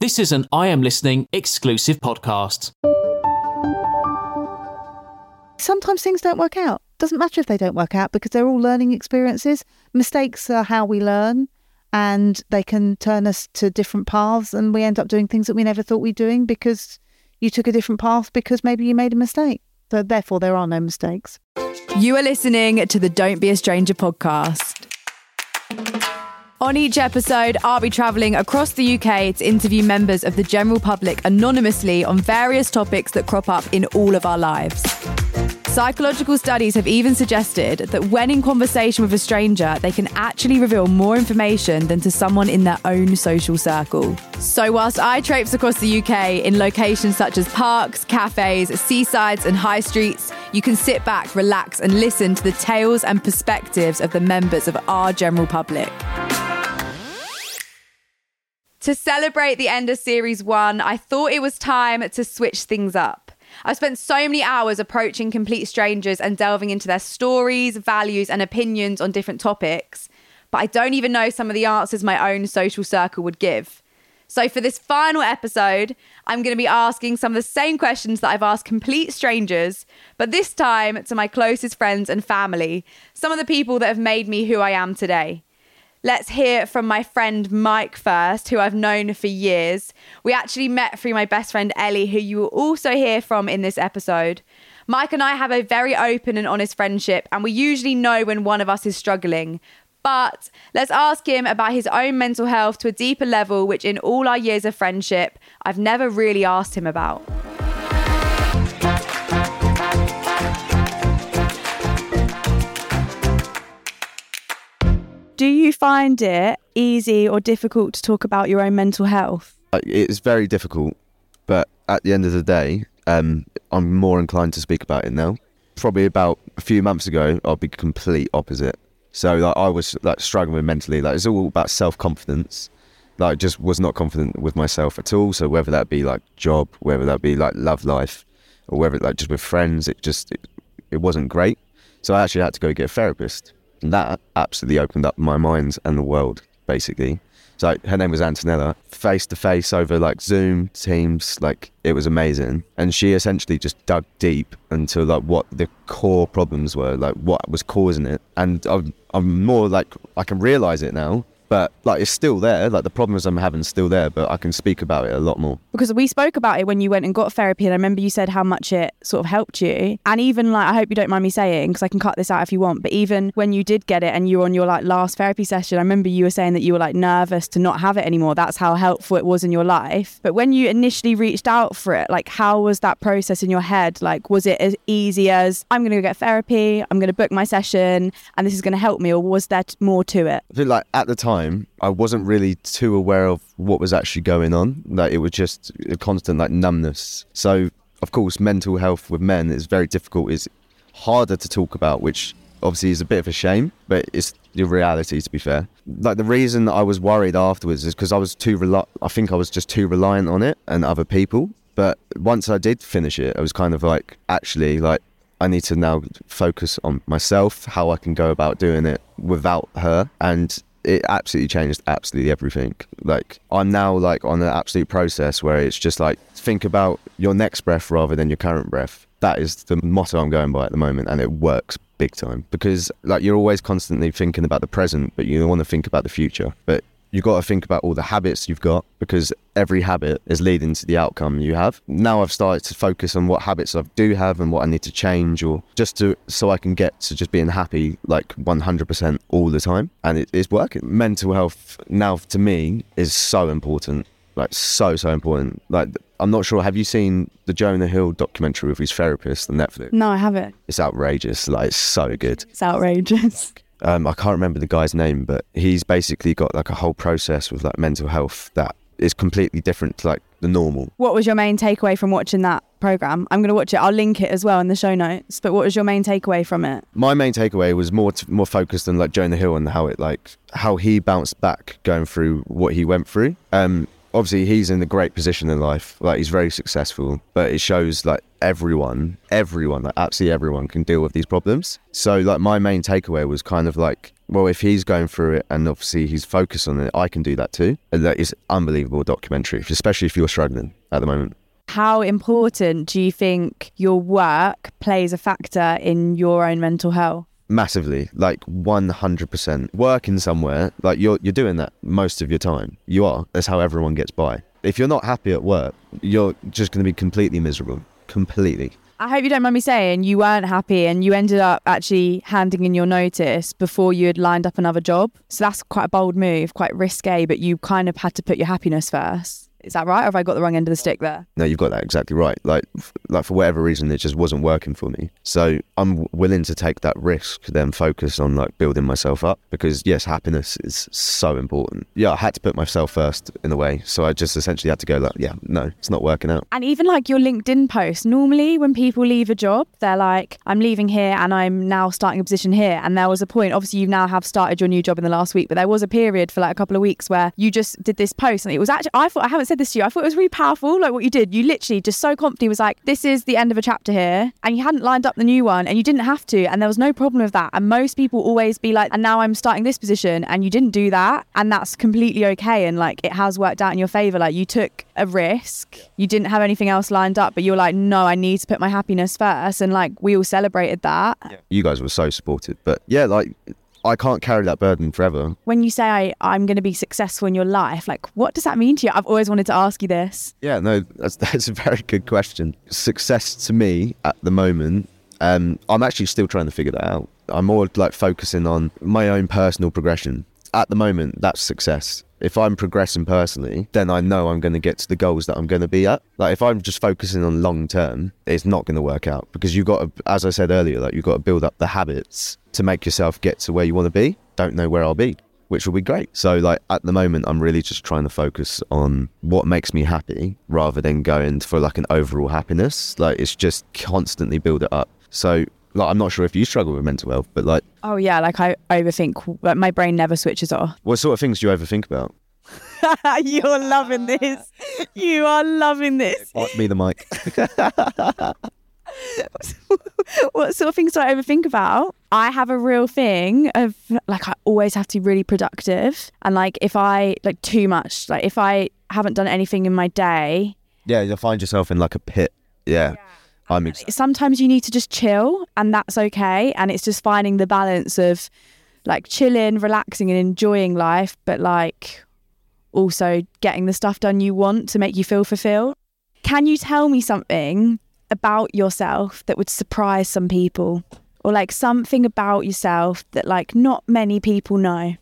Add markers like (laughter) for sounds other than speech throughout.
This is an I Am Listening exclusive podcast. Sometimes things don't work out. Doesn't matter if they don't work out because they're all learning experiences. Mistakes are how we learn and they can turn us to different paths and we end up doing things that we never thought we'd doing because you took a different path because maybe you made a mistake. So therefore there are no mistakes. You are listening to the Don't Be a Stranger podcast. On each episode, I'll be travelling across the UK to interview members of the general public anonymously on various topics that crop up in all of our lives. Psychological studies have even suggested that when in conversation with a stranger, they can actually reveal more information than to someone in their own social circle. So, whilst I traipse across the UK in locations such as parks, cafes, seasides, and high streets, you can sit back, relax, and listen to the tales and perspectives of the members of our general public. To celebrate the end of series one, I thought it was time to switch things up. I've spent so many hours approaching complete strangers and delving into their stories, values, and opinions on different topics, but I don't even know some of the answers my own social circle would give. So, for this final episode, I'm going to be asking some of the same questions that I've asked complete strangers, but this time to my closest friends and family, some of the people that have made me who I am today. Let's hear from my friend Mike first, who I've known for years. We actually met through my best friend Ellie, who you will also hear from in this episode. Mike and I have a very open and honest friendship, and we usually know when one of us is struggling. But let's ask him about his own mental health to a deeper level, which in all our years of friendship, I've never really asked him about. Do you find it easy or difficult to talk about your own mental health? Uh, It's very difficult, but at the end of the day, um, I'm more inclined to speak about it now. Probably about a few months ago, I'd be complete opposite. So like, I was like struggling mentally. Like it's all about self confidence. Like just was not confident with myself at all. So whether that be like job, whether that be like love life, or whether like just with friends, it just it, it wasn't great. So I actually had to go get a therapist, and that absolutely opened up my mind and the world basically. So her name was Antonella. Face to face over like Zoom, Teams, like it was amazing. And she essentially just dug deep into like what the core problems were, like what was causing it. And I'm, I'm more like I can realize it now, but like it's still there. Like the problems I'm having still there, but I can speak about it a lot more. Because we spoke about it when you went and got therapy, and I remember you said how much it sort of helped you. And even like, I hope you don't mind me saying, because I can cut this out if you want, but even when you did get it and you were on your like last therapy session, I remember you were saying that you were like nervous to not have it anymore. That's how helpful it was in your life. But when you initially reached out for it, like, how was that process in your head? Like, was it as easy as I'm going to go get therapy, I'm going to book my session, and this is going to help me, or was there t- more to it? I feel like at the time I wasn't really too aware of what was actually going on. Like it was just a constant like numbness. So of course, mental health with men is very difficult. It's harder to talk about, which obviously is a bit of a shame, but it's the reality to be fair. Like the reason I was worried afterwards is because I was too rel- I think I was just too reliant on it and other people. But once I did finish it, I was kind of like actually like I need to now focus on myself, how I can go about doing it without her. And it absolutely changed absolutely everything. Like I'm now like on an absolute process where it's just like think about your next breath rather than your current breath. That is the motto I'm going by at the moment and it works big time because like you're always constantly thinking about the present but you want to think about the future. But you've got to think about all the habits you've got because every habit is leading to the outcome you have. Now I've started to focus on what habits I do have and what I need to change or just to so I can get to just being happy like 100% all the time and it is working. Mental health now to me is so important. Like so so important. Like I'm not sure have you seen the Jonah Hill documentary with his therapist on Netflix? No, I haven't. It's outrageous. Like it's so good. It's outrageous. Um, I can't remember the guy's name, but he's basically got like a whole process with like mental health that is completely different to like the normal. What was your main takeaway from watching that program? I'm going to watch it. I'll link it as well in the show notes. But what was your main takeaway from it? My main takeaway was more t- more focused on like Jonah Hill and how it like how he bounced back going through what he went through. Um, obviously he's in a great position in life. Like he's very successful, but it shows like everyone, everyone, like absolutely everyone can deal with these problems. So like my main takeaway was kind of like, well, if he's going through it and obviously he's focused on it, I can do that too. And that is unbelievable documentary, especially if you're struggling at the moment. How important do you think your work plays a factor in your own mental health? massively like 100% working somewhere like you're you're doing that most of your time you are that's how everyone gets by if you're not happy at work you're just going to be completely miserable completely I hope you don't mind me saying you weren't happy and you ended up actually handing in your notice before you had lined up another job. So that's quite a bold move, quite risque, but you kind of had to put your happiness first. Is that right? Or have I got the wrong end of the stick there? No, you've got that exactly right. Like, like for whatever reason, it just wasn't working for me. So I'm willing to take that risk, then focus on like building myself up because yes, happiness is so important. Yeah, I had to put myself first in a way. So I just essentially had to go like, yeah, no, it's not working out. And even like your LinkedIn post, normally when people leave a job, they're like, I'm leaving here and I'm now starting a position here. And there was a point, obviously, you now have started your new job in the last week, but there was a period for like a couple of weeks where you just did this post and it was actually, I thought, I haven't said this to you, I thought it was really powerful, like what you did. You literally just so confidently was like, this is the end of a chapter here. And you hadn't lined up the new one and you didn't have to. And there was no problem with that. And most people always be like, and now I'm starting this position and you didn't do that. And that's completely okay. And like it has worked out in your favor. Like you took a risk, you didn't have anything else lined up, but you're like, no, I need to put my happiness first. And like we all celebrated that. You guys were so supportive, but yeah, like I can't carry that burden forever. When you say I, I'm going to be successful in your life, like what does that mean to you? I've always wanted to ask you this. Yeah, no, that's (laughs) that's a very good question. Success to me at the moment, um, I'm actually still trying to figure that out. I'm more like focusing on my own personal progression. At the moment, that's success. If I'm progressing personally, then I know I'm going to get to the goals that I'm going to be at. Like if I'm just focusing on long term, it's not going to work out because you've got to, as I said earlier, like you've got to build up the habits to make yourself get to where you want to be. Don't know where I'll be which will be great. So like at the moment I'm really just trying to focus on what makes me happy rather than going for like an overall happiness. Like it's just constantly build it up. So like I'm not sure if you struggle with mental health, but like Oh yeah, like I overthink. Like my brain never switches off. what sort of things do you overthink about? (laughs) You're loving this. (laughs) You are loving this. Pass me the mic. (laughs) (laughs) what sort of things do I overthink about? I have a real thing of like I always have to be really productive, and like if I like too much, like if I haven't done anything in my day, yeah, you'll find yourself in like a pit. Yeah. I'm ex- sometimes you need to just chill, and that's okay. And it's just finding the balance of like chilling, relaxing, and enjoying life, but like also getting the stuff done you want to make you feel fulfilled. Can you tell me something about yourself that would surprise some people? Or like something about yourself that like not many people know?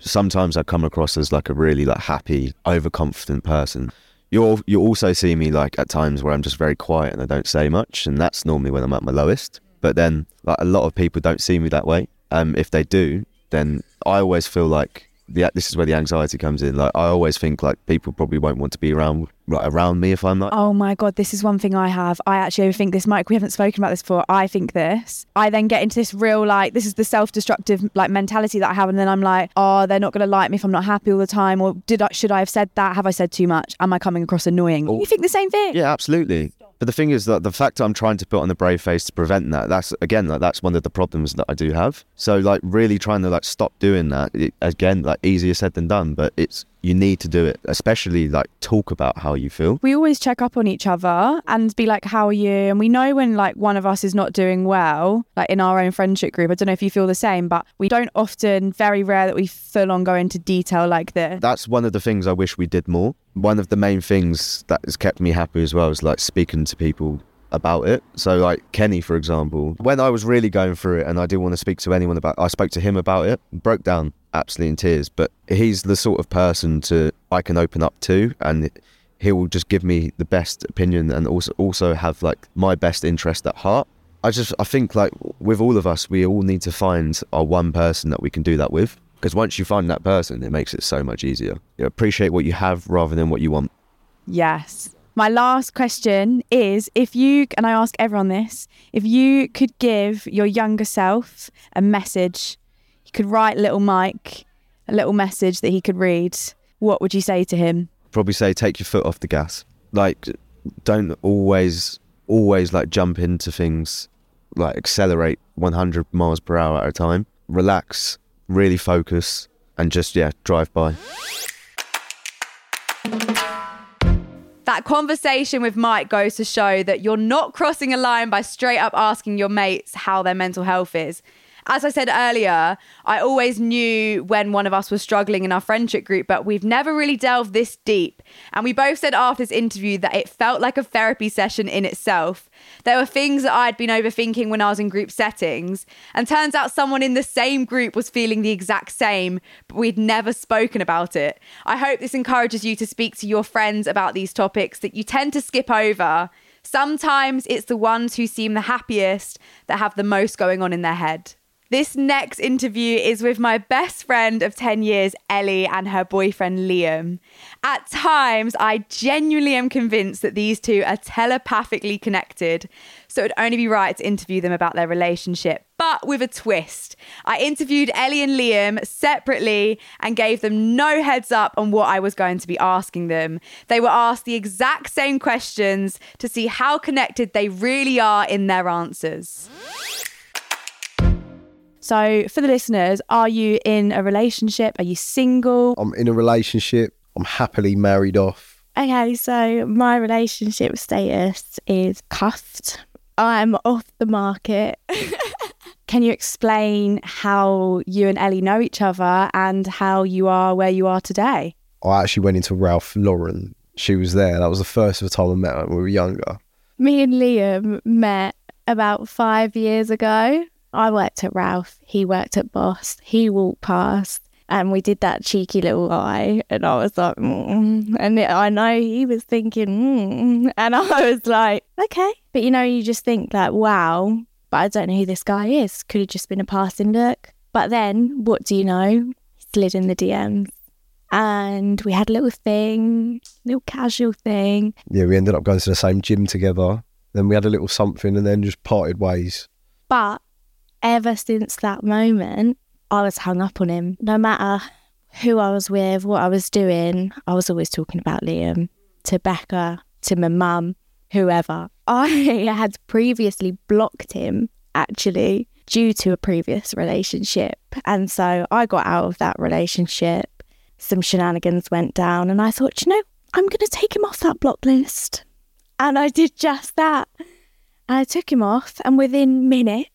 sometimes I come across as like a really like happy, overconfident person. You'll you'll also see me like at times where I'm just very quiet and I don't say much, and that's normally when I'm at my lowest. But then like a lot of people don't see me that way. Um, if they do, then I always feel like the this is where the anxiety comes in. Like I always think like people probably won't want to be around right around me if I'm like Oh my God, this is one thing I have. I actually overthink this, Mike. We haven't spoken about this before. I think this. I then get into this real, like, this is the self destructive, like, mentality that I have. And then I'm like, oh, they're not going to like me if I'm not happy all the time. Or did I, should I have said that? Have I said too much? Am I coming across annoying? Oh. You think the same thing? Yeah, absolutely. But the thing is that the fact that I'm trying to put on a brave face to prevent that, that's again, like that's one of the problems that I do have. So like really trying to like stop doing that, it, again, like easier said than done, but it's you need to do it, especially like talk about how you feel. we always check up on each other and be like, how are you? And we know when like one of us is not doing well, like in our own friendship group. I don't know if you feel the same, but we don't often, very rare that we full on go into detail like this. That's one of the things I wish we did more. One of the main things that has kept me happy as well is like speaking to people about it. So like Kenny, for example, when I was really going through it and I didn't want to speak to anyone about I spoke to him about it, broke down absolutely in tears. But he's the sort of person to I can open up to and he will just give me the best opinion and also also have like my best interest at heart. I just I think like with all of us, we all need to find our one person that we can do that with. Because once you find that person, it makes it so much easier. You appreciate what you have rather than what you want. Yes. My last question is if you, and I ask everyone this, if you could give your younger self a message, you could write little Mike a little message that he could read, what would you say to him? probably say take your foot off the gas. Like, don't always, always like jump into things, like accelerate 100 miles per hour at a time. Relax, really focus, and just, yeah, drive by. That conversation with Mike goes to show that you're not crossing a line by straight up asking your mates how their mental health is. As I said earlier, I always knew when one of us was struggling in our friendship group, but we've never really delved this deep. And we both said after this interview that it felt like a therapy session in itself. There were things that I'd been overthinking when I was in group settings, and turns out someone in the same group was feeling the exact same, but we'd never spoken about it. I hope this encourages you to speak to your friends about these topics that you tend to skip over. Sometimes it's the ones who seem the happiest that have the most going on in their head. This next interview is with my best friend of 10 years, Ellie, and her boyfriend, Liam. At times, I genuinely am convinced that these two are telepathically connected, so it'd only be right to interview them about their relationship, but with a twist. I interviewed Ellie and Liam separately and gave them no heads up on what I was going to be asking them. They were asked the exact same questions to see how connected they really are in their answers. So, for the listeners, are you in a relationship? Are you single? I'm in a relationship. I'm happily married off. Okay, so my relationship status is cuffed. I'm off the market. (laughs) Can you explain how you and Ellie know each other and how you are where you are today? I actually went into Ralph Lauren. She was there. That was the first of the time I met her when we were younger. Me and Liam met about five years ago. I worked at Ralph, he worked at Boss. He walked past and we did that cheeky little eye. And I was like, mm. and I know he was thinking, mm. and (laughs) I was like, okay. But you know, you just think like, wow, but I don't know who this guy is. Could have just been a passing look. But then, what do you know? He slid in the DMs and we had a little thing, little casual thing. Yeah, we ended up going to the same gym together. Then we had a little something and then just parted ways. But ever since that moment, I was hung up on him. No matter who I was with, what I was doing, I was always talking about Liam to Becca, to my mum, whoever. (laughs) I had previously blocked him actually due to a previous relationship. And so I got out of that relationship. Some shenanigans went down, and I thought, you know, I'm going to take him off that block list. And I did just that. And I took him off, and within minutes,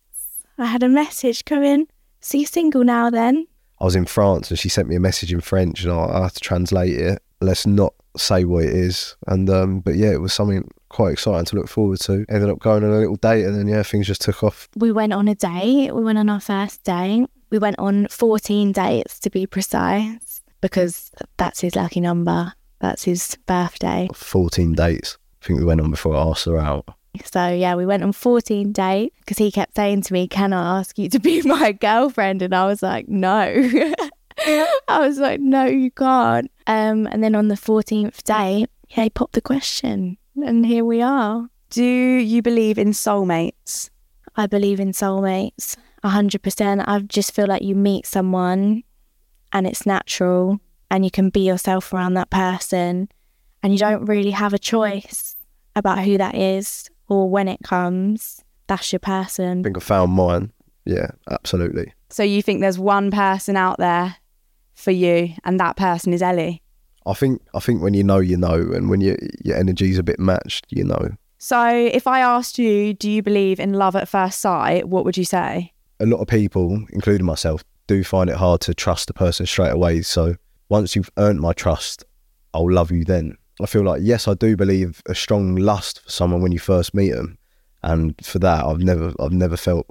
I had a message come in. So you single now then? I was in France and she sent me a message in French and I, I had to translate it. Let's not say what it is. And um, but yeah, it was something quite exciting to look forward to. Ended up going on a little date and then yeah, things just took off. We went on a date. We went on our first date. We went on 14 dates to be precise because that's his lucky number. That's his birthday. 14 dates. I think we went on before I asked her out. So yeah, we went on 14 dates because he kept saying to me, "Can I ask you to be (laughs) my girlfriend?" And I was like, "No." (laughs) I was like, "No, you can't." Um, and then on the 14th day, yeah, he popped the question, and here we are. Do you believe in soulmates? I believe in soulmates, hundred percent. I just feel like you meet someone, and it's natural, and you can be yourself around that person, and you don't really have a choice about who that is or when it comes, that's your person. I think I found mine. Yeah, absolutely. So you think there's one person out there for you, and that person is Ellie? I think I think when you know, you know, and when your your energy's a bit matched, you know. So if I asked you, do you believe in love at first sight? What would you say? A lot of people, including myself, do find it hard to trust a person straight away. So once you've earned my trust, I'll love you then. I feel like yes, I do believe a strong lust for someone when you first meet them, and for that, I've never I've never felt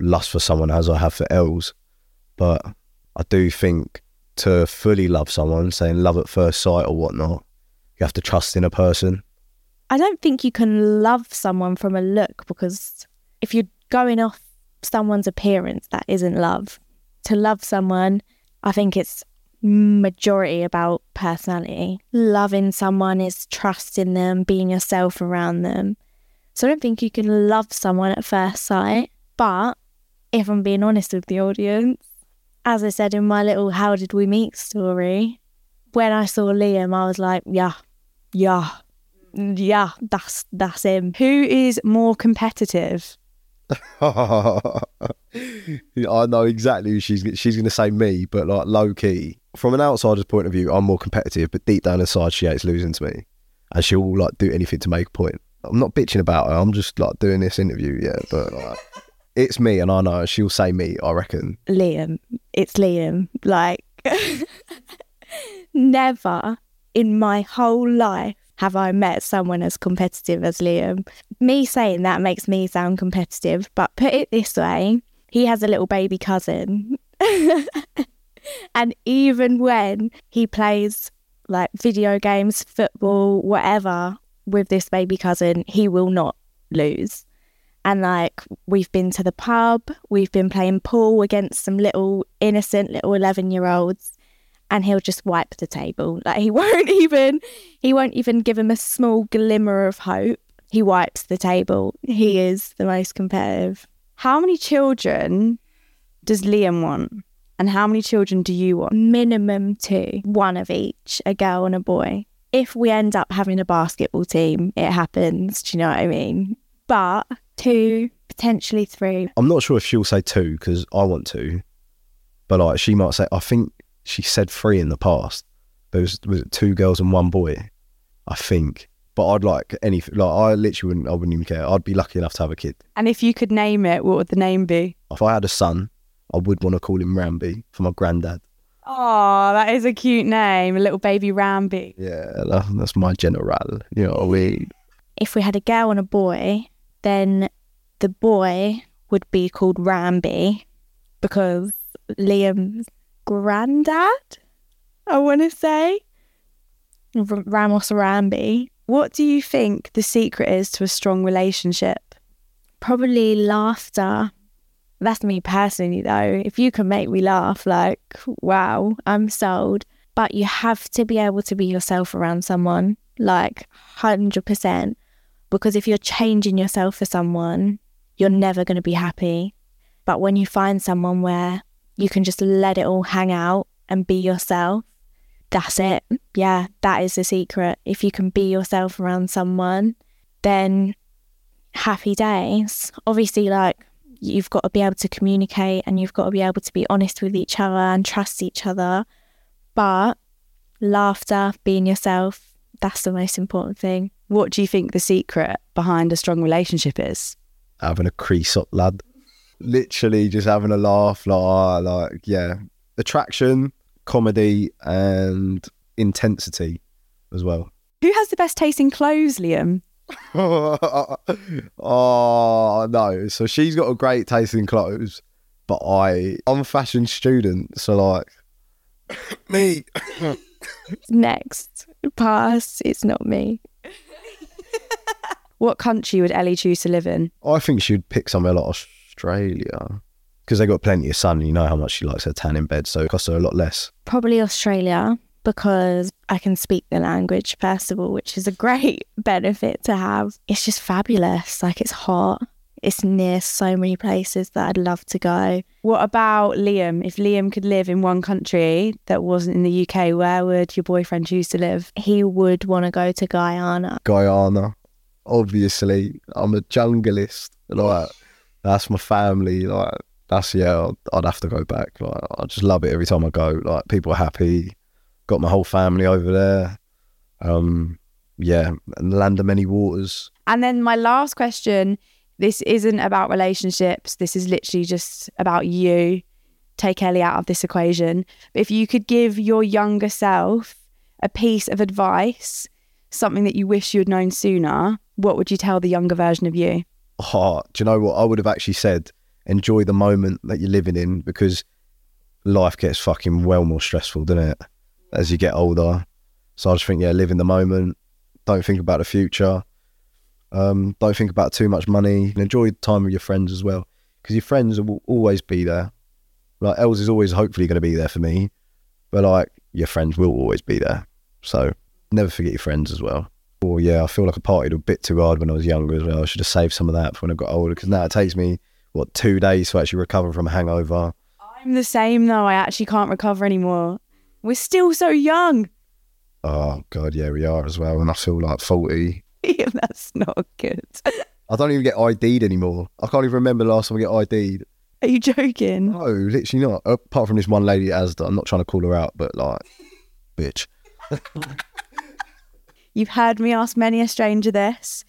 lust for someone as I have for Els, but I do think to fully love someone, saying love at first sight or whatnot, you have to trust in a person. I don't think you can love someone from a look because if you're going off someone's appearance, that isn't love. To love someone, I think it's majority about personality. Loving someone is trusting them, being yourself around them. So I don't think you can love someone at first sight. But if I'm being honest with the audience, as I said in my little how did we meet story, when I saw Liam, I was like, yeah, yeah, yeah, that's that's him. Who is more competitive? (laughs) I know exactly who she's she's going to say me, but like low key. From an outsider's point of view, I'm more competitive, but deep down inside, she hates losing to me, and she'll like do anything to make a point. I'm not bitching about her. I'm just like doing this interview, yeah. But like, it's me, and I know she'll say me. I reckon. Liam. It's Liam. Like, (laughs) never in my whole life have I met someone as competitive as Liam. Me saying that makes me sound competitive, but put it this way he has a little baby cousin. (laughs) and even when he plays like video games, football, whatever with this baby cousin, he will not lose. And like we've been to the pub, we've been playing pool against some little innocent little 11 year olds and he'll just wipe the table. Like he (laughs) won't even he won't even give him a small glimmer of hope. He wipes the table. He is the most competitive. How many children does Liam want? And how many children do you want? Minimum two, one of each, a girl and a boy. If we end up having a basketball team, it happens. Do you know what I mean? But two, potentially three. I'm not sure if she'll say two because I want two, but like she might say, I think she said three in the past. There was was it two girls and one boy, I think. But I'd like any like I literally wouldn't I wouldn't even care. I'd be lucky enough to have a kid. And if you could name it, what would the name be? If I had a son, I would want to call him Ramby for my granddad. Oh, that is a cute name, a little baby Ramby. Yeah, that, that's my general. You know what I mean? If we had a girl and a boy, then the boy would be called Ramby because Liam's granddad, I want to say, Ramos Ramby. What do you think the secret is to a strong relationship? Probably laughter. That's me personally, though. If you can make me laugh, like, wow, I'm sold. But you have to be able to be yourself around someone, like 100%. Because if you're changing yourself for someone, you're never going to be happy. But when you find someone where you can just let it all hang out and be yourself, that's it. Yeah, that is the secret. If you can be yourself around someone, then happy days. Obviously, like, you've got to be able to communicate and you've got to be able to be honest with each other and trust each other. But laughter, being yourself, that's the most important thing. What do you think the secret behind a strong relationship is? Having a crease up lad. Literally just having a laugh, like, ah, like yeah. Attraction, comedy, and intensity as well. Who has the best taste in clothes, Liam? oh (laughs) no! So she's got a great taste in clothes, but I I'm a fashion student, so like (coughs) me. (coughs) Next, pass. It's not me. (laughs) What country would Ellie choose to live in? I think she'd pick somewhere like Australia because they got plenty of sun. and You know how much she likes her tan in bed, so it costs her a lot less. Probably Australia because I can speak the language, first of all, which is a (laughs) great benefit to have. It's just fabulous. Like, it's hot. It's near so many places that I'd love to go. What about Liam? If Liam could live in one country that wasn't in the UK, where would your boyfriend choose to live? He would want to go to Guyana. Guyana, obviously, I'm a junglist. Like that's my family. Like that's yeah, I'd, I'd have to go back. Like I just love it every time I go. Like people are happy. Got my whole family over there. Um, yeah, and the land of many waters. And then my last question this isn't about relationships. This is literally just about you. Take Ellie out of this equation. If you could give your younger self a piece of advice, something that you wish you had known sooner, what would you tell the younger version of you? Do you know what I would have actually said? Enjoy the moment that you're living in because life gets fucking well more stressful, doesn't it? As you get older. So I just think, yeah, live in the moment. Don't think about the future. Um, don't think about too much money. Enjoy time with your friends as well, because your friends will always be there. Like Els is always hopefully going to be there for me, but like your friends will always be there. So never forget your friends as well. Or yeah, I feel like I partied a bit too hard when I was younger as well. I should have saved some of that for when I got older, because now it takes me what two days to actually recover from a hangover. I'm the same though. I actually can't recover anymore. We're still so young. Oh god, yeah, we are as well. And I feel like forty. (laughs) yeah, that's not good. I don't even get ID'd anymore. I can't even remember the last time I get ID'd. Are you joking? No, literally not. Apart from this one lady Asda. I'm not trying to call her out, but like, bitch. (laughs) You've heard me ask many a stranger this.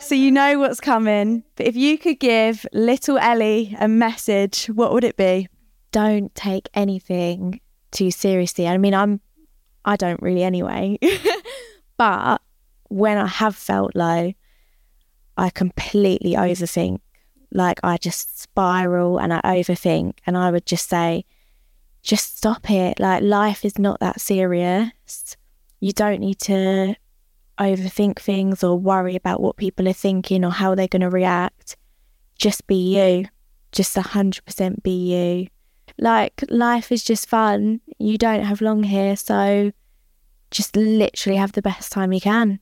So you know what's coming. But if you could give little Ellie a message, what would it be? Don't take anything too seriously. I mean, I'm, I don't really anyway. (laughs) but when I have felt low, I completely overthink. Like I just spiral and I overthink. And I would just say, just stop it. Like life is not that serious. You don't need to overthink things or worry about what people are thinking or how they're going to react. Just be you. Just 100% be you. Like, life is just fun. You don't have long here, so just literally have the best time you can.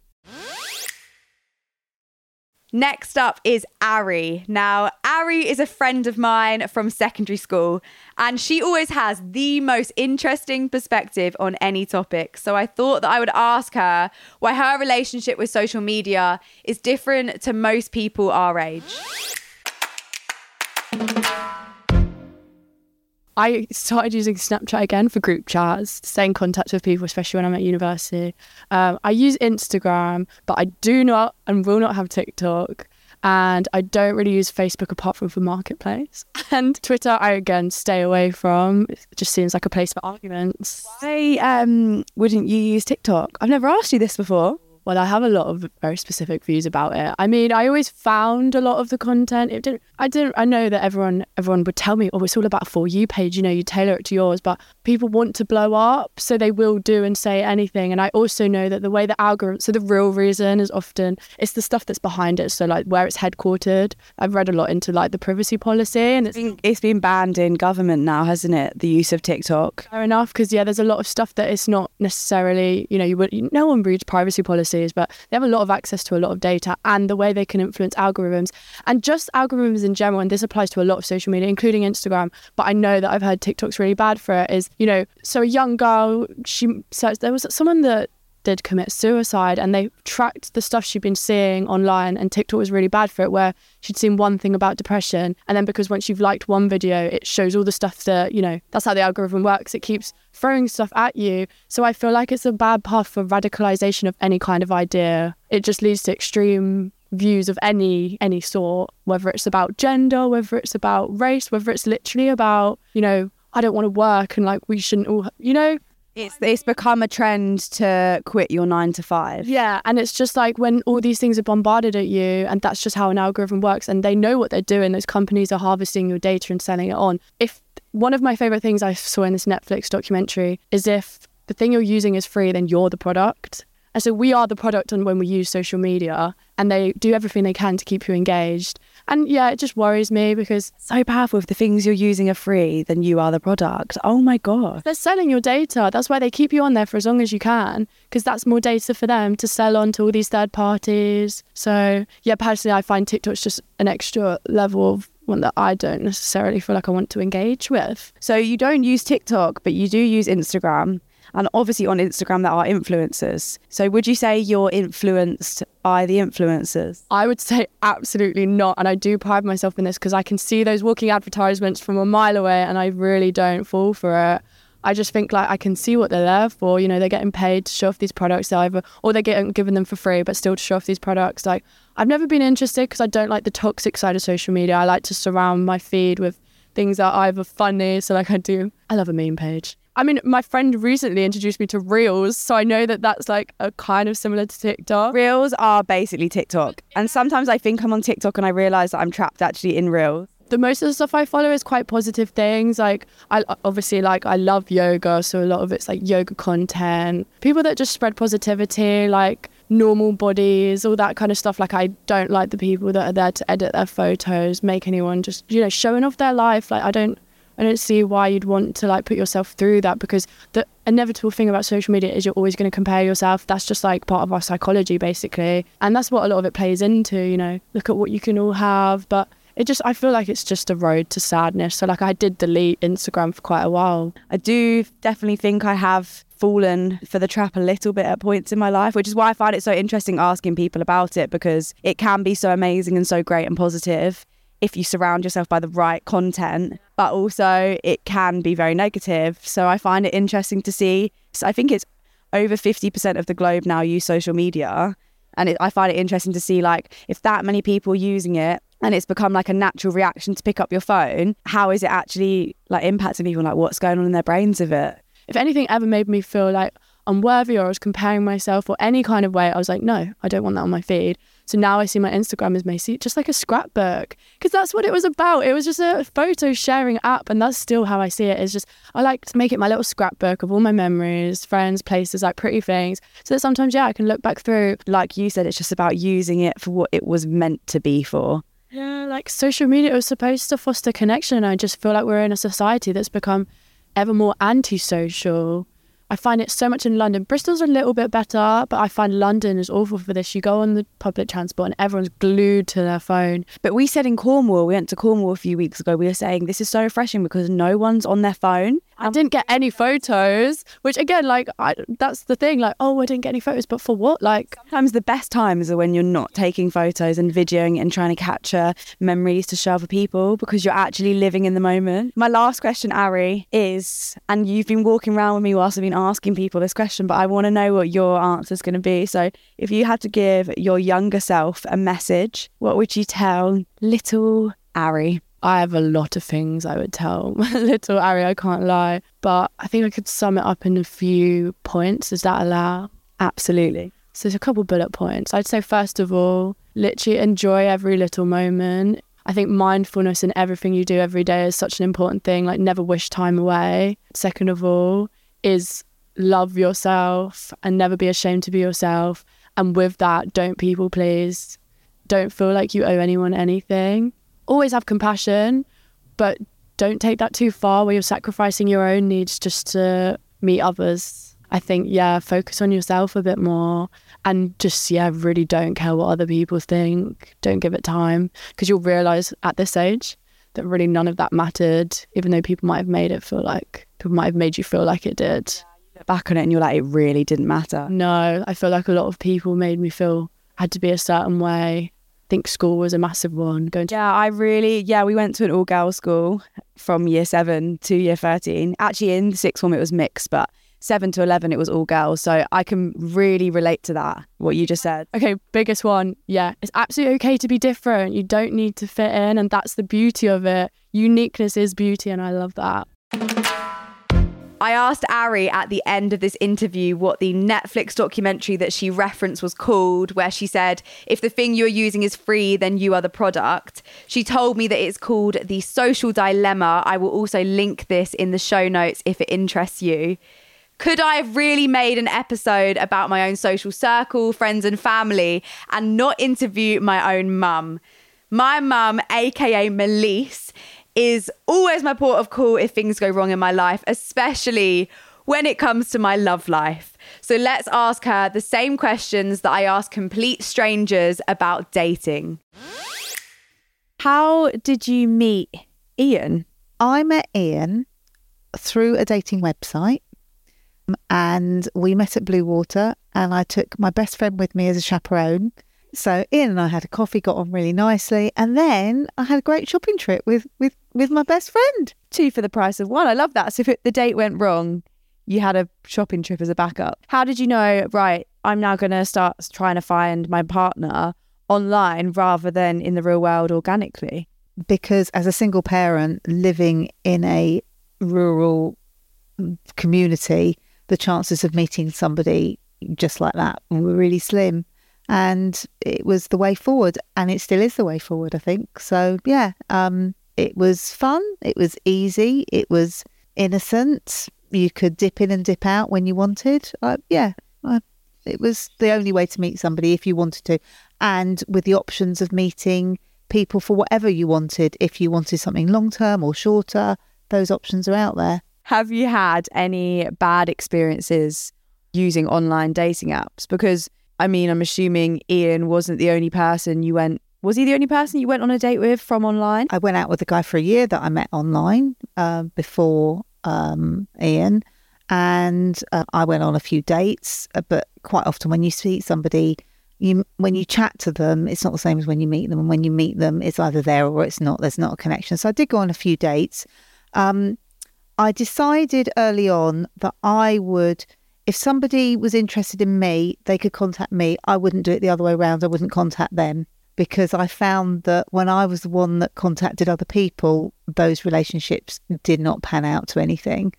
Next up is Ari. Now, Ari is a friend of mine from secondary school, and she always has the most interesting perspective on any topic. So I thought that I would ask her why her relationship with social media is different to most people our age. I started using Snapchat again for group chats, to stay in contact with people, especially when I'm at university. Um, I use Instagram, but I do not and will not have TikTok. And I don't really use Facebook apart from for Marketplace. (laughs) And Twitter, I again stay away from. It just seems like a place for arguments. Why um, wouldn't you use TikTok? I've never asked you this before. Well, I have a lot of very specific views about it. I mean, I always found a lot of the content. It didn't. I didn't. I know that everyone everyone would tell me, "Oh, it's all about a for you page." You know, you tailor it to yours. But people want to blow up, so they will do and say anything. And I also know that the way the algorithm. So the real reason is often it's the stuff that's behind it. So like where it's headquartered. I've read a lot into like the privacy policy, and it's It's been banned in government now, hasn't it? The use of TikTok. fair enough because yeah there's a lot of stuff that it's not necessarily you know you would no one reads privacy but they have a lot of access to a lot of data and the way they can influence algorithms and just algorithms in general and this applies to a lot of social media including instagram but i know that i've heard tiktok's really bad for it is you know so a young girl she searched there was someone that did commit suicide and they tracked the stuff she'd been seeing online and TikTok was really bad for it where she'd seen one thing about depression and then because once you've liked one video it shows all the stuff that you know that's how the algorithm works. It keeps throwing stuff at you. So I feel like it's a bad path for radicalization of any kind of idea. It just leads to extreme views of any any sort whether it's about gender whether it's about race whether it's literally about you know I don't want to work and like we shouldn't all you know It's it's become a trend to quit your nine to five. Yeah, and it's just like when all these things are bombarded at you, and that's just how an algorithm works, and they know what they're doing. Those companies are harvesting your data and selling it on. If one of my favorite things I saw in this Netflix documentary is if the thing you're using is free, then you're the product. And so we are the product when we use social media, and they do everything they can to keep you engaged. And yeah, it just worries me because So powerful. If the things you're using are free, then you are the product. Oh my god. they're selling your data. That's why they keep you on there for as long as you can, because that's more data for them to sell on to all these third parties. So, yeah, personally, I find TikTok's just an extra level of one that I don't necessarily feel like I want to engage with. So you don't use TikTok, but you do use Instagram. And obviously on Instagram there are influencers. So would you say you're influenced by the influencers? I would say absolutely not. And I do pride myself in this because I can see those walking advertisements from a mile away and I really don't fall for it. I just think like I can see what they're there for. You know, they're getting paid to show off these products either, or they're getting given them for free, but still to show off these products. Like I've never been interested because I don't like the toxic side of social media. I like to surround my feed with things that are either funny. So like I do, I love a meme page. I mean, my friend recently introduced me to Reels, so I know that that's like a kind of similar to TikTok. Reels are basically TikTok. And sometimes I think I'm on TikTok and I realize that I'm trapped actually in Reels. the most of the stuff I follow is quite positive things. Like I obviously like I love yoga, so a lot of it's like yoga content. People that just spread positivity, like normal bodies, all that kind of stuff. Like I don't like the people that are there to edit their photos, make anyone just you know showing off their life. Like I don't. I don't see why you'd want to like put yourself through that because the inevitable thing about social media is you're always going to compare yourself. That's just like part of our psychology basically. And that's what a lot of it plays into, you know. Look at what you can all have, but it just I feel like it's just a road to sadness. So like I did delete Instagram for quite a while. I do definitely think I have fallen for the trap a little bit at points in my life, which is why I find it so interesting asking people about it because it can be so amazing and so great and positive if you surround yourself by the right content, but also it can be very negative. So I find it interesting to see. So I think it's over 50% of the globe now use social media. And it, I find it interesting to see, like, if that many people using it and it's become like a natural reaction to pick up your phone, how is it actually like impacting people? Like, what's going on in their brains of it? If anything ever made me feel like unworthy or I was comparing myself or any kind of way, I was like, no, I don't want that on my feed. So now I see my Instagram as basically just like a scrapbook because that's what it was about. It was just a photo sharing app, and that's still how I see it. It's just I like to make it my little scrapbook of all my memories, friends, places, like pretty things, so that sometimes yeah I can look back through. Like you said, it's just about using it for what it was meant to be for. Yeah, like social media was supposed to foster connection. And I just feel like we're in a society that's become ever more antisocial. I find it so much in London. Bristol's a little bit better, but I find London is awful for this. You go on the public transport and everyone's glued to their phone. But we said in Cornwall, we went to Cornwall a few weeks ago, we were saying this is so refreshing because no one's on their phone. I didn't get any photos, which again, like, I, that's the thing. Like, oh, I didn't get any photos, but for what? Like, sometimes the best times are when you're not taking photos and videoing and trying to capture memories to show other people because you're actually living in the moment. My last question, Ari, is, and you've been walking around with me whilst I've been asking people this question, but I want to know what your answer is going to be. So, if you had to give your younger self a message, what would you tell little Ari? I have a lot of things I would tell (laughs) little Ari, I can't lie. But I think I could sum it up in a few points. Does that allow? Absolutely. So there's a couple bullet points. I'd say, first of all, literally enjoy every little moment. I think mindfulness in everything you do every day is such an important thing. Like, never wish time away. Second of all, is love yourself and never be ashamed to be yourself. And with that, don't people please. Don't feel like you owe anyone anything always have compassion, but don't take that too far where you're sacrificing your own needs just to meet others. I think, yeah, focus on yourself a bit more and just, yeah, really don't care what other people think. Don't give it time because you'll realize at this age that really none of that mattered, even though people might have made it feel like, people might have made you feel like it did. look back on it and you're like, it really didn't matter. No, I feel like a lot of people made me feel had to be a certain way think school was a massive one. Going to yeah, I really yeah, we went to an all girls school from year seven to year thirteen. Actually, in the sixth form it was mixed, but seven to eleven it was all girls. So I can really relate to that. What you just said. Okay, biggest one. Yeah, it's absolutely okay to be different. You don't need to fit in, and that's the beauty of it. Uniqueness is beauty, and I love that. I asked Ari at the end of this interview what the Netflix documentary that she referenced was called, where she said, If the thing you're using is free, then you are the product. She told me that it's called The Social Dilemma. I will also link this in the show notes if it interests you. Could I have really made an episode about my own social circle, friends, and family and not interview my own mum? My mum, aka Melise, is always my port of call if things go wrong in my life, especially when it comes to my love life. So let's ask her the same questions that I ask complete strangers about dating. How did you meet Ian? I met Ian through a dating website um, and we met at Bluewater and I took my best friend with me as a chaperone so Ian and I had a coffee, got on really nicely, and then I had a great shopping trip with with with my best friend. Two for the price of one. I love that. So if it, the date went wrong, you had a shopping trip as a backup. How did you know? Right, I'm now going to start trying to find my partner online rather than in the real world organically. Because as a single parent living in a rural community, the chances of meeting somebody just like that were really slim and it was the way forward and it still is the way forward i think. So yeah um, it was fun it was easy it was innocent. You could dip in and dip out when you wanted. Uh, yeah uh, it was the only way to meet somebody if you wanted to and with the options of meeting people for whatever you wanted if you wanted something long term or shorter those options are out there. Have you had any bad experiences using online dating apps? Because I mean, I'm assuming Ian wasn't the only person you went. Was he the only person you went on a date with from online? I went out with a guy for a year that I met online uh, before um, Ian, and uh, I went on a few dates. uh, But quite often, when you see somebody, you when you chat to them, it's not the same as when you meet them. And when you meet them, it's either there or it's not. There's not a connection. So I did go on a few dates. Um, I decided early on that I would, if somebody was interested in me, they could contact me. I wouldn't do it the other way around. I wouldn't contact them because I found that when I was the one that contacted other people, those relationships did not pan out to anything.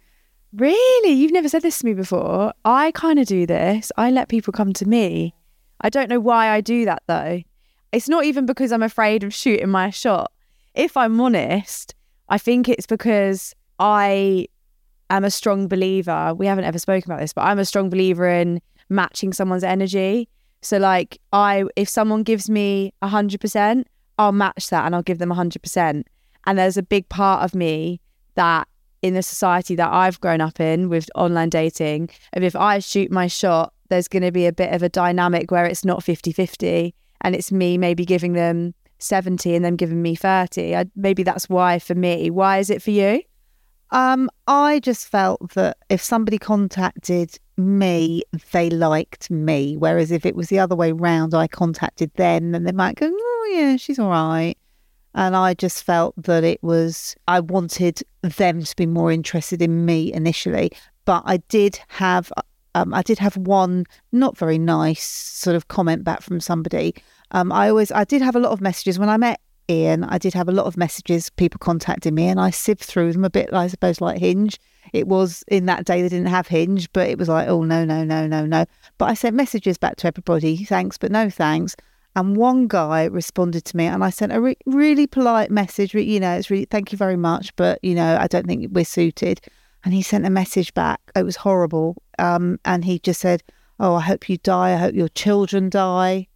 Really? You've never said this to me before. I kind of do this. I let people come to me. I don't know why I do that though. It's not even because I'm afraid of shooting my shot. If I'm honest, I think it's because I am a strong believer. We haven't ever spoken about this, but I'm a strong believer in matching someone's energy. So like I if someone gives me 100%, I'll match that and I'll give them 100%. And there's a big part of me that in the society that I've grown up in with online dating, if I shoot my shot, there's going to be a bit of a dynamic where it's not 50 50 and it's me maybe giving them 70 and them giving me 30. I, maybe that's why for me. Why is it for you? Um, I just felt that if somebody contacted me, they liked me. Whereas if it was the other way round, I contacted them, then they might go, "Oh yeah, she's all right." And I just felt that it was I wanted them to be more interested in me initially, but I did have um, I did have one not very nice sort of comment back from somebody. Um, I always I did have a lot of messages when I met Ian. I did have a lot of messages, people contacting me, and I sieved through them a bit, I suppose, like Hinge. It was in that day they didn't have Hinge, but it was like, oh no, no, no, no, no. But I sent messages back to everybody, thanks, but no thanks. And one guy responded to me, and I sent a re- really polite message. You know, it's really thank you very much, but you know, I don't think we're suited. And he sent a message back. It was horrible. Um, and he just said, "Oh, I hope you die. I hope your children die."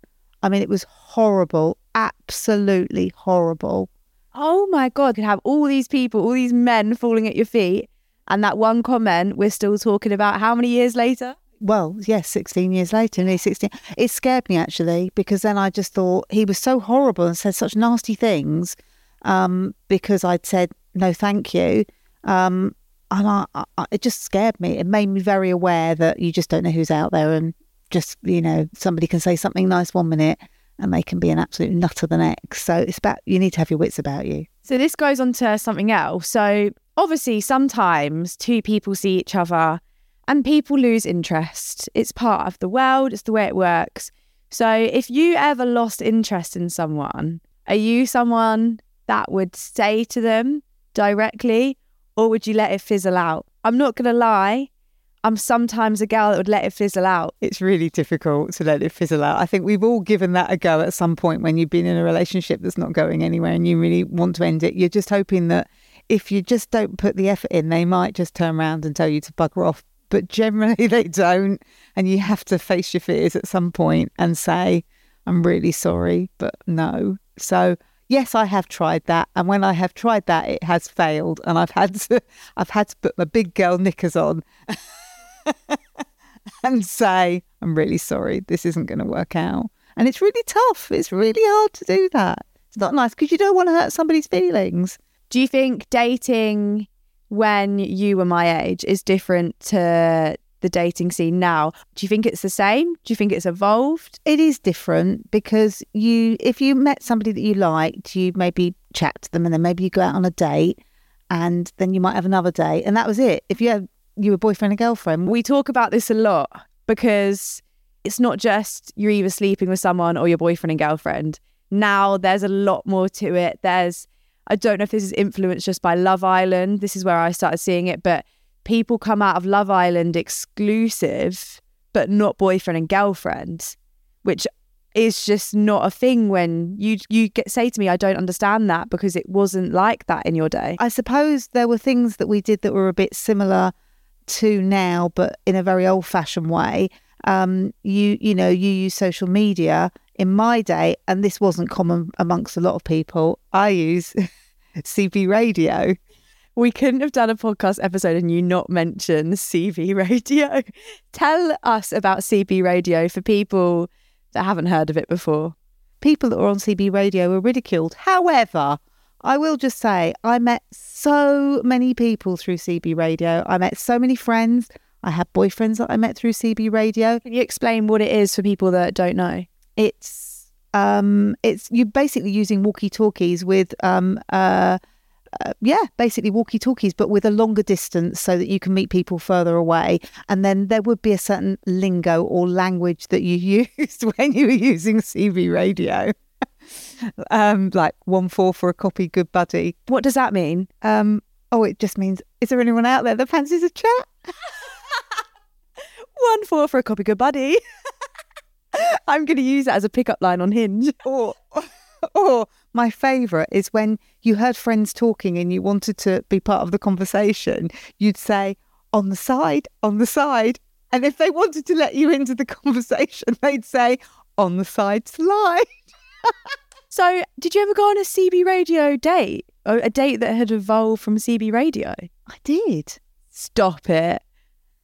I mean, it was horrible, absolutely horrible. Oh my God, you have all these people, all these men falling at your feet. And that one comment we're still talking about how many years later? Well, yes, 16 years later, nearly 16. It scared me actually because then I just thought he was so horrible and said such nasty things um, because I'd said no, thank you. Um, and I, I, it just scared me. It made me very aware that you just don't know who's out there and just, you know, somebody can say something nice one minute and they can be an absolute nutter the next. So it's about, you need to have your wits about you. So this goes on to something else. So obviously, sometimes two people see each other and people lose interest. It's part of the world, it's the way it works. So if you ever lost interest in someone, are you someone that would say to them directly or would you let it fizzle out? I'm not going to lie. I'm sometimes a gal that would let it fizzle out. It's really difficult to let it fizzle out. I think we've all given that a go at some point when you've been in a relationship that's not going anywhere and you really want to end it. You're just hoping that if you just don't put the effort in, they might just turn around and tell you to bugger off. But generally, (laughs) they don't. And you have to face your fears at some point and say, I'm really sorry, but no. So, yes, I have tried that. And when I have tried that, it has failed. And I've had to, (laughs) I've had to put my big girl knickers on (laughs) (laughs) and say, I'm really sorry, this isn't going to work out. And it's really tough. It's really hard to do that. It's not nice because you don't want to hurt somebody's feelings. Do you think dating when you were my age is different to the dating scene now? Do you think it's the same? Do you think it's evolved? It is different because you, if you met somebody that you liked, you maybe chat to them and then maybe you go out on a date and then you might have another date and that was it. If you had, you were boyfriend and girlfriend, We talk about this a lot because it's not just you're either sleeping with someone or your boyfriend and girlfriend. Now there's a lot more to it. There's, I don't know if this is influenced just by Love Island. This is where I started seeing it, but people come out of Love Island exclusive, but not boyfriend and girlfriend, which is just not a thing when you you get say to me I don't understand that because it wasn't like that in your day. I suppose there were things that we did that were a bit similar to now, but in a very old fashioned way. Um, you you know you use social media. In my day, and this wasn't common amongst a lot of people, I use (laughs) CB radio. We couldn't have done a podcast episode and you not mention CB radio. (laughs) Tell us about CB radio for people that haven't heard of it before. People that were on CB radio were ridiculed. However, I will just say I met so many people through CB radio. I met so many friends. I had boyfriends that I met through CB radio. Can you explain what it is for people that don't know? It's um, it's you're basically using walkie talkies with um, uh, uh, yeah, basically walkie talkies, but with a longer distance so that you can meet people further away. And then there would be a certain lingo or language that you (laughs) used when you were using CB radio. Um, like one four for a copy, good buddy. What does that mean? Um, oh, it just means is there anyone out there that fancies a chat? (laughs) One four for a copy, good buddy. (laughs) I'm going to use that as a pickup line on Hinge. or or my favourite is when you heard friends talking and you wanted to be part of the conversation, you'd say, on the side, on the side. And if they wanted to let you into the (laughs) conversation, they'd say, on the side slide. So, did you ever go on a CB radio date? Or a date that had evolved from CB radio? I did. Stop it.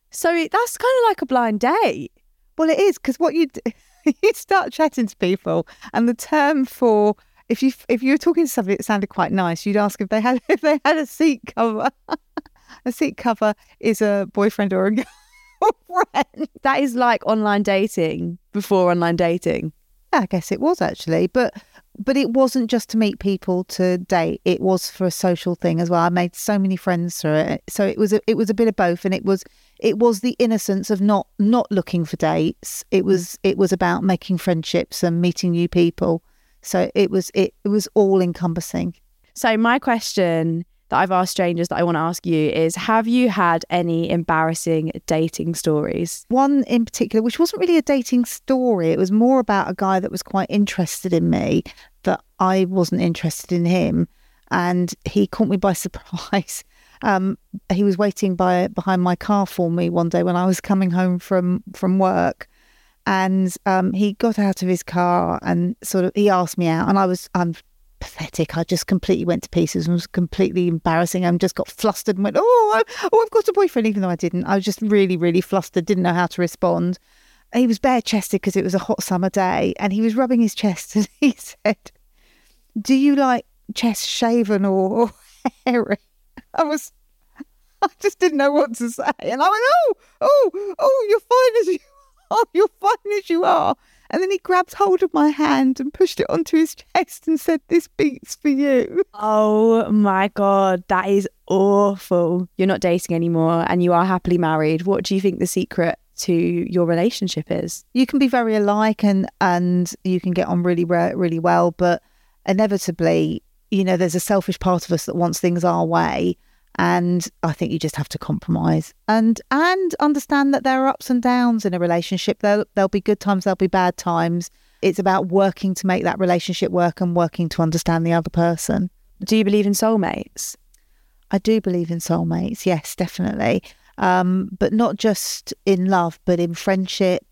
So, that's kind of like a blind date. Well, it is because what you d- (laughs) you start chatting to people, and the term for if you if you were talking to somebody that sounded quite nice, you'd ask if they had (laughs) if they had a seat cover. (laughs) a seat cover is a boyfriend or a girlfriend. That is like online dating before online dating. I guess it was actually, but but it wasn't just to meet people to date. It was for a social thing as well. I made so many friends through it. So it was a, it was a bit of both, and it was it was the innocence of not not looking for dates. It mm. was it was about making friendships and meeting new people. So it was it, it was all encompassing. So, my question that I've asked strangers that I want to ask you is Have you had any embarrassing dating stories? One in particular, which wasn't really a dating story, it was more about a guy that was quite interested in me, that I wasn't interested in him. And he caught me by (laughs) surprise. Um, he was waiting by behind my car for me one day when I was coming home from from work, and um, he got out of his car and sort of he asked me out, and I was I'm pathetic. I just completely went to pieces and was completely embarrassing. I just got flustered and went, oh, I, oh, I've got a boyfriend, even though I didn't. I was just really, really flustered, didn't know how to respond. He was bare chested because it was a hot summer day, and he was rubbing his chest, (laughs) and he said, "Do you like chest shaven or (laughs) hairy?" I was, I just didn't know what to say, and I went, "Oh, oh, oh, you're fine as you (laughs) are. You're fine as you are." And then he grabbed hold of my hand and pushed it onto his chest and said, This beats for you. Oh my God, that is awful. You're not dating anymore and you are happily married. What do you think the secret to your relationship is? You can be very alike and, and you can get on really, really well, but inevitably, you know, there's a selfish part of us that wants things our way. And I think you just have to compromise and and understand that there are ups and downs in a relationship. There'll there'll be good times, there'll be bad times. It's about working to make that relationship work and working to understand the other person. Do you believe in soulmates? I do believe in soulmates, yes, definitely. Um, but not just in love, but in friendship.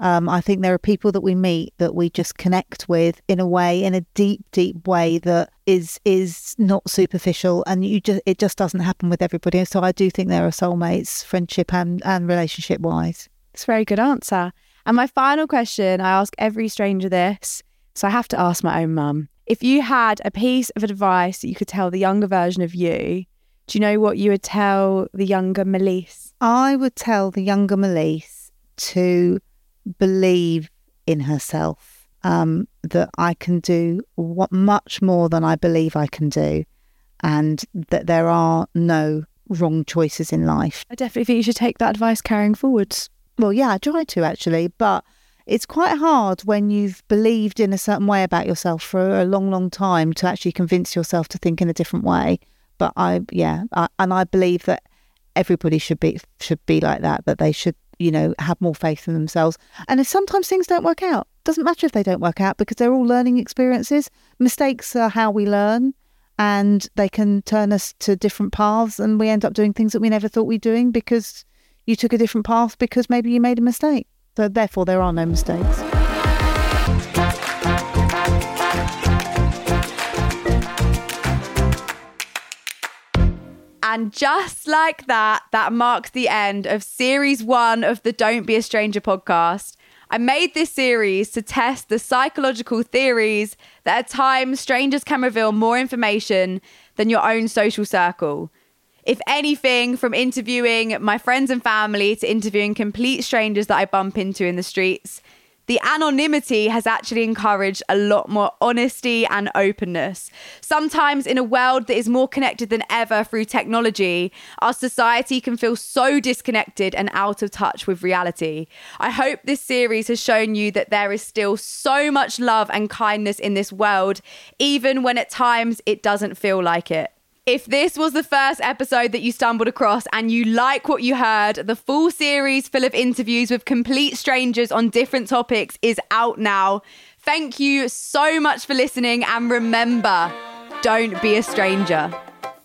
Um, I think there are people that we meet that we just connect with in a way, in a deep, deep way that is is not superficial, and you just it just doesn't happen with everybody. So I do think there are soulmates, friendship and and relationship wise. It's a very good answer. And my final question I ask every stranger this, so I have to ask my own mum. If you had a piece of advice that you could tell the younger version of you, do you know what you would tell the younger Melise? I would tell the younger Melise to believe in herself. Um, that I can do what much more than I believe I can do, and that there are no wrong choices in life. I definitely think you should take that advice carrying forwards. Well, yeah, I try to actually, but it's quite hard when you've believed in a certain way about yourself for a long, long time to actually convince yourself to think in a different way. But I, yeah, I, and I believe that everybody should be should be like that. That they should, you know, have more faith in themselves. And if sometimes things don't work out, doesn't matter if they don't work out because they're all learning experiences. Mistakes are how we learn. And they can turn us to different paths, and we end up doing things that we never thought we'd doing because you took a different path because maybe you made a mistake. So therefore, there are no mistakes. And just like that, that marks the end of series one of the Don't Be a Stranger podcast. I made this series to test the psychological theories that at times strangers can reveal more information than your own social circle. If anything, from interviewing my friends and family to interviewing complete strangers that I bump into in the streets, the anonymity has actually encouraged a lot more honesty and openness. Sometimes, in a world that is more connected than ever through technology, our society can feel so disconnected and out of touch with reality. I hope this series has shown you that there is still so much love and kindness in this world, even when at times it doesn't feel like it. If this was the first episode that you stumbled across and you like what you heard, the full series full of interviews with complete strangers on different topics is out now. Thank you so much for listening and remember, don't be a stranger.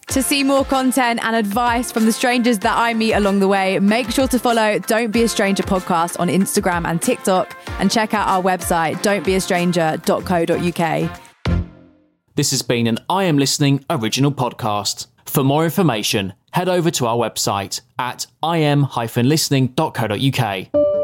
To see more content and advice from the strangers that I meet along the way, make sure to follow Don't Be a Stranger podcast on Instagram and TikTok and check out our website, don'tbeastranger.co.uk. This has been an I Am Listening original podcast. For more information, head over to our website at im-listening.co.uk.